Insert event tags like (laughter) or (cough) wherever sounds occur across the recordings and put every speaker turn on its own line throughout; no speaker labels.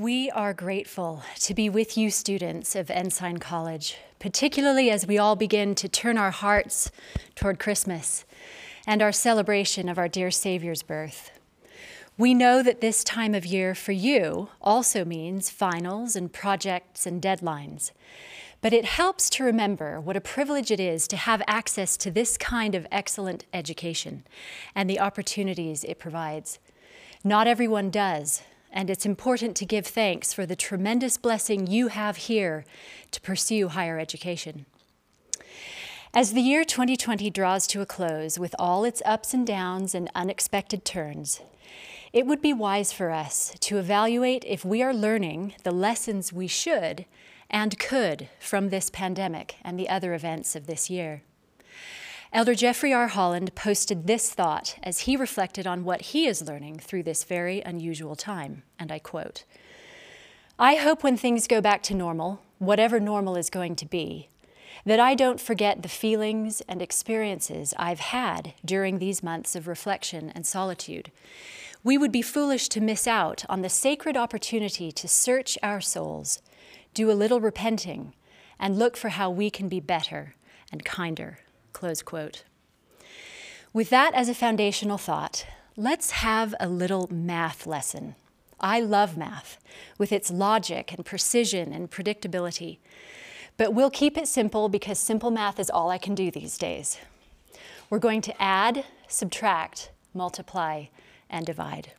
We are grateful to be with you, students of Ensign College, particularly as we all begin to turn our hearts toward Christmas and our celebration of our dear Savior's birth. We know that this time of year for you also means finals and projects and deadlines. But it helps to remember what a privilege it is to have access to this kind of excellent education and the opportunities it provides. Not everyone does, and it's important to give thanks for the tremendous blessing you have here to pursue higher education. As the year 2020 draws to a close with all its ups and downs and unexpected turns, it would be wise for us to evaluate if we are learning the lessons we should and could from this pandemic and the other events of this year. Elder Jeffrey R. Holland posted this thought as he reflected on what he is learning through this very unusual time, and I quote I hope when things go back to normal, whatever normal is going to be, that I don't forget the feelings and experiences I've had during these months of reflection and solitude. We would be foolish to miss out on the sacred opportunity to search our souls do a little repenting, and look for how we can be better and kinder. Close quote. With that as a foundational thought, let's have a little math lesson. I love math, with its logic and precision and predictability. But we'll keep it simple because simple math is all I can do these days. We're going to add, subtract, multiply, and divide.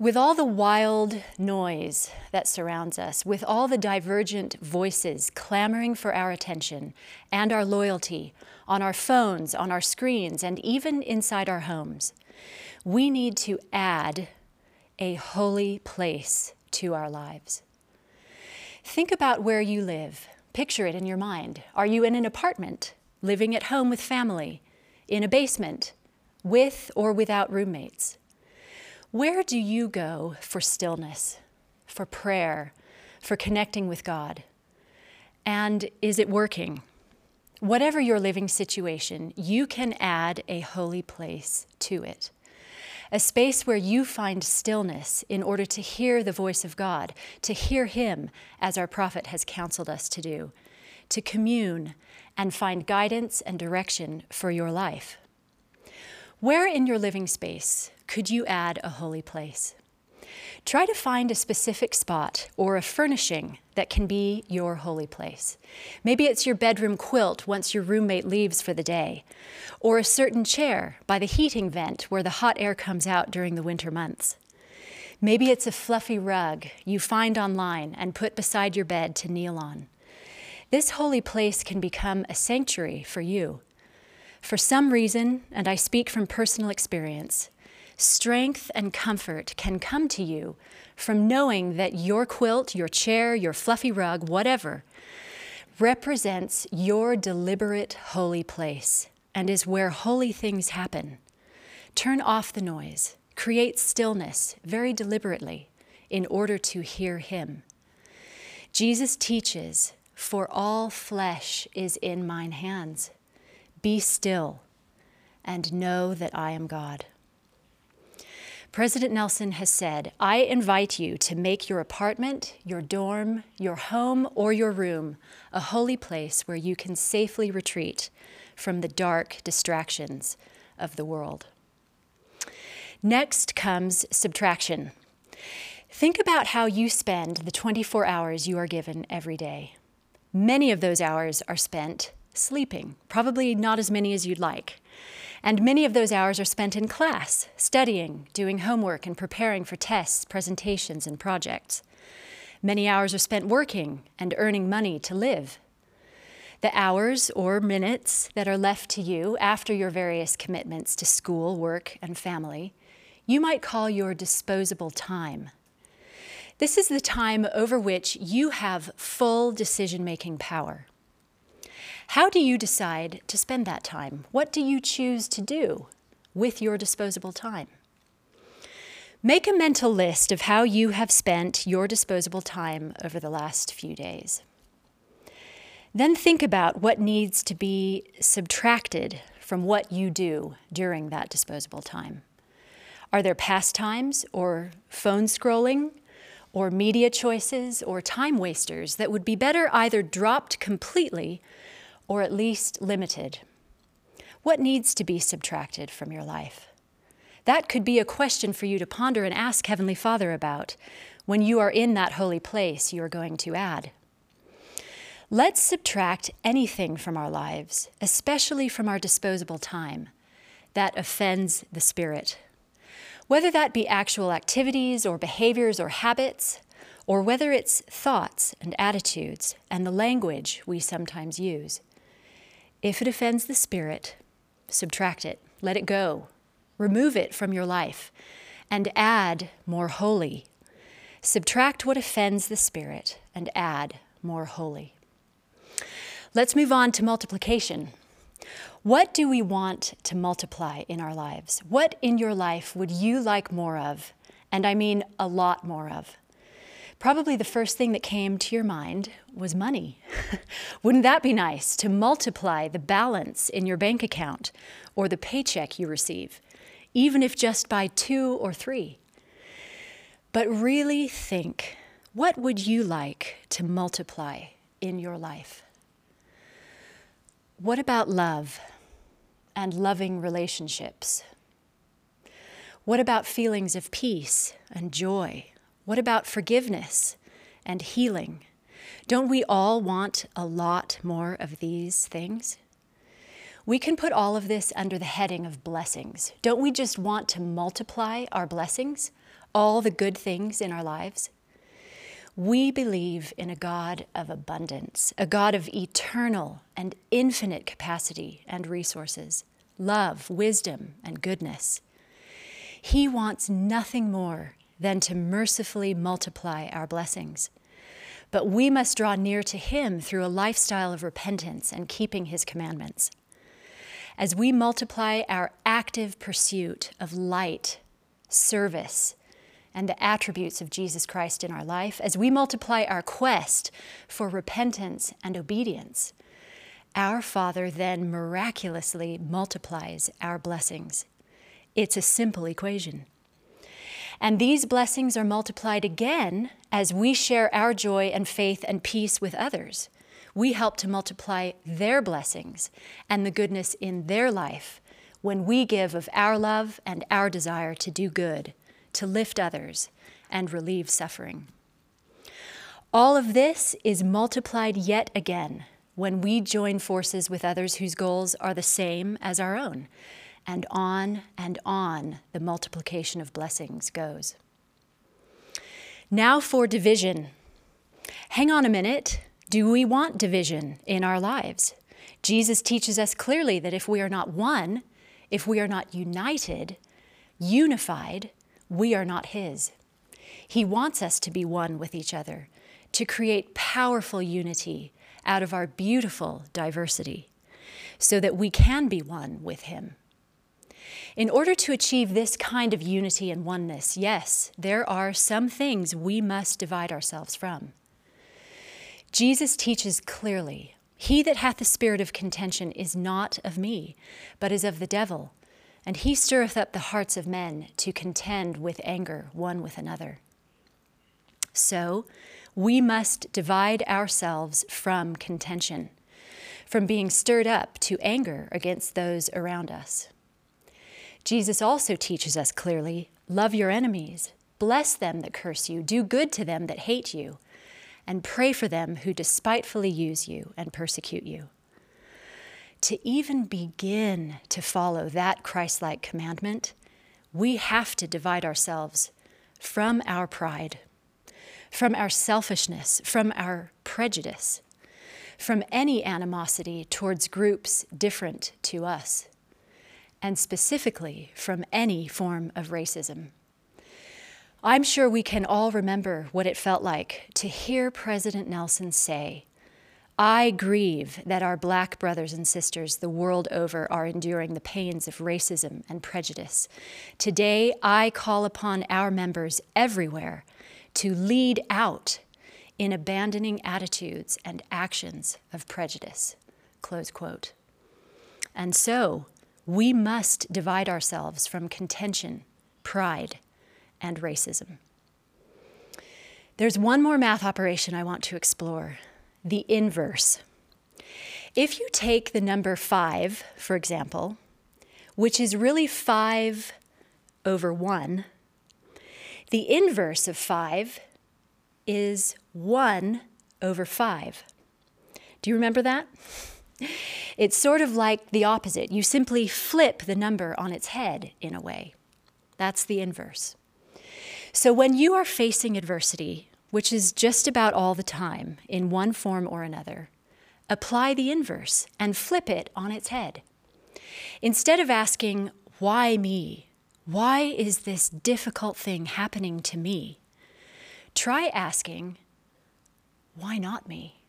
With all the wild noise that surrounds us, with all the divergent voices clamoring for our attention and our loyalty on our phones, on our screens, and even inside our homes, we need to add a holy place to our lives. Think about where you live. Picture it in your mind. Are you in an apartment, living at home with family, in a basement, with or without roommates? Where do you go for stillness, for prayer, for connecting with God? And is it working? Whatever your living situation, you can add a holy place to it. A space where you find stillness in order to hear the voice of God, to hear Him as our prophet has counseled us to do, to commune and find guidance and direction for your life. Where in your living space could you add a holy place? Try to find a specific spot or a furnishing that can be your holy place. Maybe it's your bedroom quilt once your roommate leaves for the day, or a certain chair by the heating vent where the hot air comes out during the winter months. Maybe it's a fluffy rug you find online and put beside your bed to kneel on. This holy place can become a sanctuary for you. For some reason, and I speak from personal experience, strength and comfort can come to you from knowing that your quilt, your chair, your fluffy rug, whatever, represents your deliberate holy place and is where holy things happen. Turn off the noise, create stillness very deliberately in order to hear Him. Jesus teaches, For all flesh is in mine hands. Be still and know that I am God. President Nelson has said, I invite you to make your apartment, your dorm, your home, or your room a holy place where you can safely retreat from the dark distractions of the world. Next comes subtraction. Think about how you spend the 24 hours you are given every day. Many of those hours are spent sleeping, probably not as many as you'd like. And many of those hours are spent in class, studying, doing homework, and preparing for tests, presentations, and projects. Many hours are spent working and earning money to live. The hours or minutes that are left to you after your various commitments to school, work, and family, you might call your disposable time. This is the time over which you have full decision making power. How do you decide to spend that time? What do you choose to do with your disposable time? Make a mental list of how you have spent your disposable time over the last few days. Then think about what needs to be subtracted from what you do during that disposable time. Are there pastimes or phone scrolling or media choices or time wasters that would be better either dropped completely or at least limited? What needs to be subtracted from your life? That could be a question for you to ponder and ask Heavenly Father about when you are in that holy place you are going to add. Let's subtract anything from our lives, especially from our disposable time, that offends the Spirit. Whether that be actual activities or behaviors or habits, or whether it's thoughts and attitudes and the language we sometimes use. If it offends the Spirit, subtract it, let it go, remove it from your life, and add more holy. Subtract what offends the Spirit and add more holy. Let's move on to multiplication. What do we want to multiply in our lives? What in your life would you like more of? And I mean a lot more of. Probably the first thing that came to your mind was money. (laughs) Wouldn't that be nice to multiply the balance in your bank account or the paycheck you receive, even if just by two or three? But really think what would you like to multiply in your life? What about love and loving relationships? What about feelings of peace and joy? What about forgiveness and healing? Don't we all want a lot more of these things? We can put all of this under the heading of blessings. Don't we just want to multiply our blessings, all the good things in our lives? We believe in a God of abundance, a God of eternal and infinite capacity and resources, love, wisdom, and goodness. He wants nothing more than to mercifully multiply our blessings. But we must draw near to Him through a lifestyle of repentance and keeping His commandments. As we multiply our active pursuit of light, service, and the attributes of Jesus Christ in our life, as we multiply our quest for repentance and obedience, our Father then miraculously multiplies our blessings. It's a simple equation. And these blessings are multiplied again as we share our joy and faith and peace with others. We help to multiply their blessings and the goodness in their life when we give of our love and our desire to do good, to lift others, and relieve suffering. All of this is multiplied yet again when we join forces with others whose goals are the same as our own and on and on the multiplication of blessings goes. Now for division. Hang on a minute. Do we want division in our lives? Jesus teaches us clearly that if we are not one, if we are not united, unified, we are not His. He wants us to be one with each other, to create powerful unity out of our beautiful diversity, so that we can be one with Him. In order to achieve this kind of unity and oneness, yes, there are some things we must divide ourselves from. Jesus teaches clearly He that hath the spirit of contention is not of me, but is of the devil. And he stirreth up the hearts of men to contend with anger one with another. So, we must divide ourselves from contention, from being stirred up to anger against those around us. Jesus also teaches us clearly love your enemies, bless them that curse you, do good to them that hate you, and pray for them who despitefully use you and persecute you. To even begin to follow that Christ like commandment, we have to divide ourselves from our pride, from our selfishness, from our prejudice, from any animosity towards groups different to us and specifically from any form of racism. I'm sure we can all remember what it felt like to hear President Nelson say, I grieve that our black brothers and sisters the world over are enduring the pains of racism and prejudice. Today, I call upon our members everywhere to lead out in abandoning attitudes and actions of prejudice. Close quote. And so, we must divide ourselves from contention, pride, and racism. There's one more math operation I want to explore the inverse. If you take the number 5, for example, which is really 5 over 1, the inverse of 5 is 1 over 5. Do you remember that? It's sort of like the opposite. You simply flip the number on its head in a way. That's the inverse. So when you are facing adversity, which is just about all the time in one form or another, apply the inverse and flip it on its head. Instead of asking, Why me? Why is this difficult thing happening to me? Try asking, Why not me?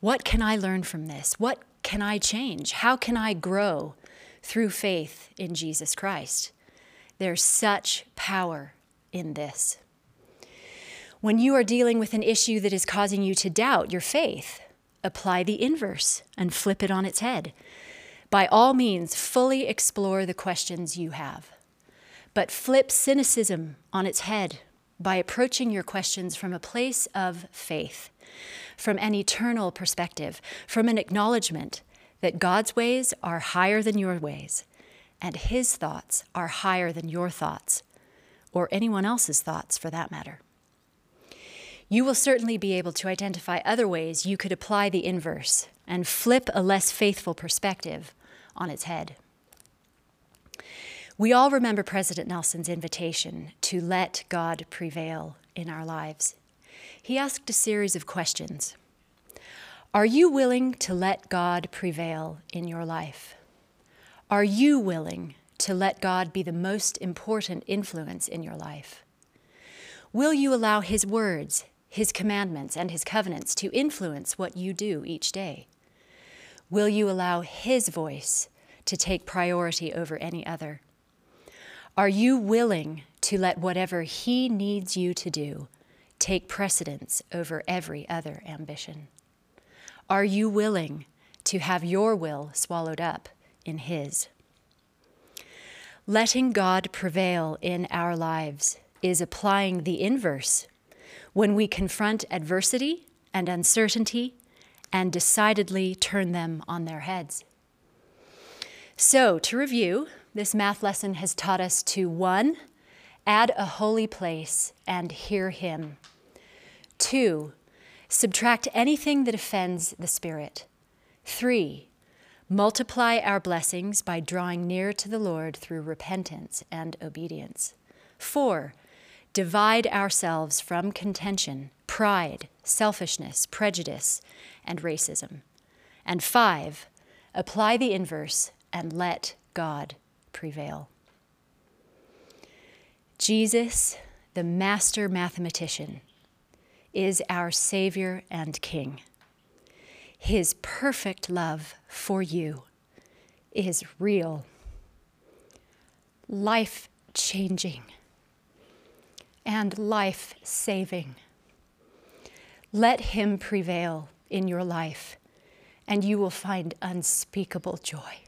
What can I learn from this? What can I change? How can I grow through faith in Jesus Christ? There's such power in this. When you are dealing with an issue that is causing you to doubt your faith, apply the inverse and flip it on its head. By all means, fully explore the questions you have. But flip cynicism on its head by approaching your questions from a place of faith, from an eternal perspective, from an acknowledgement that God's ways are higher than your ways, and His thoughts are higher than your thoughts, or anyone else's thoughts for that matter. You will certainly be able to identify other ways you could apply the inverse and flip a less faithful perspective on its head. We all remember President Nelson's invitation to let God prevail in our lives. He asked a series of questions. Are you willing to let God prevail in your life? Are you willing to let God be the most important influence in your life? Will you allow His words, his commandments and his covenants to influence what you do each day? Will you allow his voice to take priority over any other? Are you willing to let whatever he needs you to do take precedence over every other ambition? Are you willing to have your will swallowed up in his? Letting God prevail in our lives is applying the inverse when we confront adversity and uncertainty and decidedly turn them on their heads. So, to review, this math lesson has taught us to one, add a holy place and hear Him. Two, subtract anything that offends the Spirit. Three, multiply our blessings by drawing near to the Lord through repentance and obedience. Four, divide ourselves from contention, pride, selfishness, prejudice, and racism. And five, apply the inverse and let God prevail. Jesus, the master mathematician, is our Savior and King. His perfect love for you is real, life changing and life saving. Let Him prevail in your life, and you will find unspeakable joy.